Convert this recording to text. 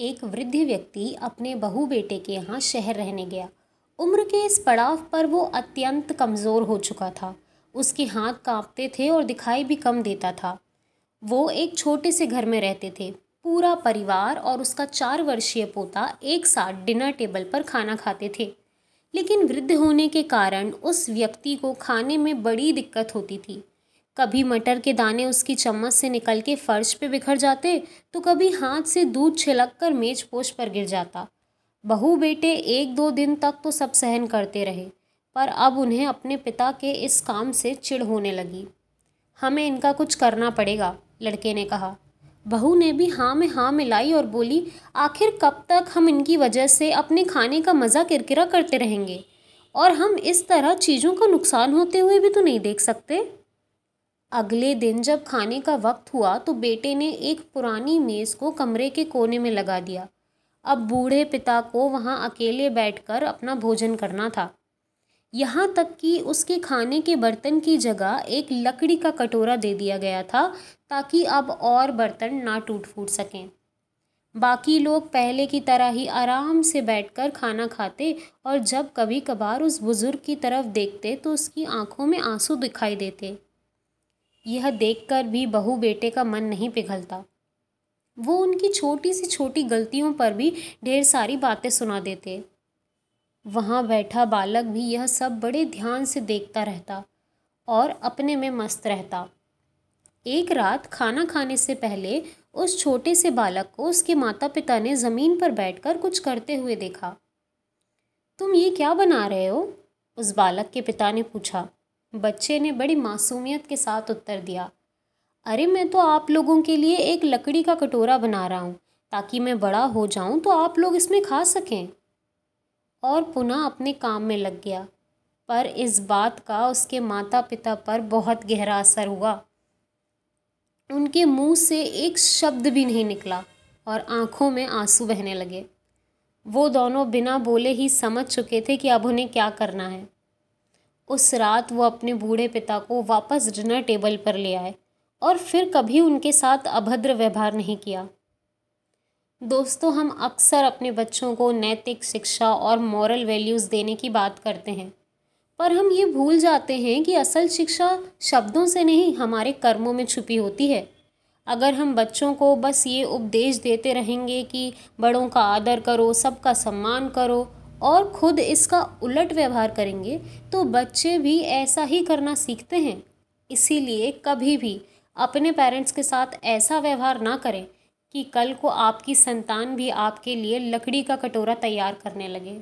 एक वृद्ध व्यक्ति अपने बहू बेटे के यहाँ शहर रहने गया। उम्र के इस पड़ाव पर वो अत्यंत कमज़ोर हो चुका था। उसके हाथ कांपते थे और दिखाई भी कम देता था। वो एक छोटे से घर में रहते थे। पूरा परिवार और उसका चार वर्षीय पोता एक साथ डिनर टेबल पर खाना खाते थे। लेकिन वृद्ध होने के कारण उस व्यक्ति को खाने में बड़ी दिक्कत होती थी। कभी मटर के दाने उसकी चम्मच से निकल के फर्श पे बिखर जाते तो कभी हाथ से दूध छिलक कर मेज पोश पर गिर जाता। बहू बेटे एक दो दिन तक तो सब सहन करते रहे, पर अब उन्हें अपने पिता के इस काम से चिढ़ होने लगी। हमें इनका कुछ करना पड़ेगा, लड़के ने कहा। बहू ने भी हाँ में हाँ मिलाई और बोली, आखिर कब तक हम इनकी वजह से अपने खाने का मज़ा किरकिरा करते रहेंगे? और हम इस तरह चीज़ों का नुकसान होते हुए भी तो नहीं देख सकते? अगले दिन जब खाने का वक्त हुआ तो बेटे ने एक पुरानी मेज़ को कमरे के कोने में लगा दिया। अब बूढ़े पिता को वहाँ अकेले बैठकर अपना भोजन करना था। यहाँ तक कि उसके खाने के बर्तन की जगह एक लकड़ी का कटोरा दे दिया गया था ताकि अब और बर्तन ना टूट फूट सकें। बाकी लोग पहले की तरह ही आराम से बैठकर खाना खाते और जब कभी कभार उस बुज़ुर्ग की तरफ़ देखते तो उसकी आँखों में आँसू दिखाई देते। यह देखकर भी बहू बेटे का मन नहीं पिघलता। वो उनकी छोटी सी छोटी गलतियों पर भी ढेर सारी बातें सुना देते। वहाँ बैठा बालक भी यह सब बड़े ध्यान से देखता रहता और अपने में मस्त रहता। एक रात खाना खाने से पहले उस छोटे से बालक को उसके माता पिता ने ज़मीन पर बैठकर कुछ करते हुए देखा। तुम ये क्या बना रहे हो? उस बालक के पिता ने पूछा। बच्चे ने बड़ी मासूमियत के साथ उत्तर दिया, अरे, मैं तो आप लोगों के लिए एक लकड़ी का कटोरा बना रहा हूँ, ताकि मैं बड़ा हो जाऊँ तो आप लोग इसमें खा सकें। और पुनः अपने काम में लग गया, पर इस बात का उसके माता पिता पर बहुत गहरा असर हुआ। उनके मुँह से एक शब्द भी नहीं निकला और आँखों में आँसू बहने लगे। वो दोनों बिना बोले ही समझ चुके थे कि अब उन्हें क्या करना है। उस रात वो अपने बूढ़े पिता को वापस डिनर टेबल पर ले आए और फिर कभी उनके साथ अभद्र व्यवहार नहीं किया। दोस्तों, हम अक्सर अपने बच्चों को नैतिक शिक्षा और मॉरल वैल्यूज़ देने की बात करते हैं, पर हम ये भूल जाते हैं कि असल शिक्षा शब्दों से नहीं, हमारे कर्मों में छुपी होती है। अगर हम बच्चों को बस ये उपदेश देते रहेंगे कि बड़ों का आदर करो, सबका सम्मान करो और खुद इसका उलट व्यवहार करेंगे तो बच्चे भी ऐसा ही करना सीखते हैं। इसीलिए कभी भी अपने पेरेंट्स के साथ ऐसा व्यवहार ना करें कि कल को आपकी संतान भी आपके लिए लकड़ी का कटोरा तैयार करने लगे।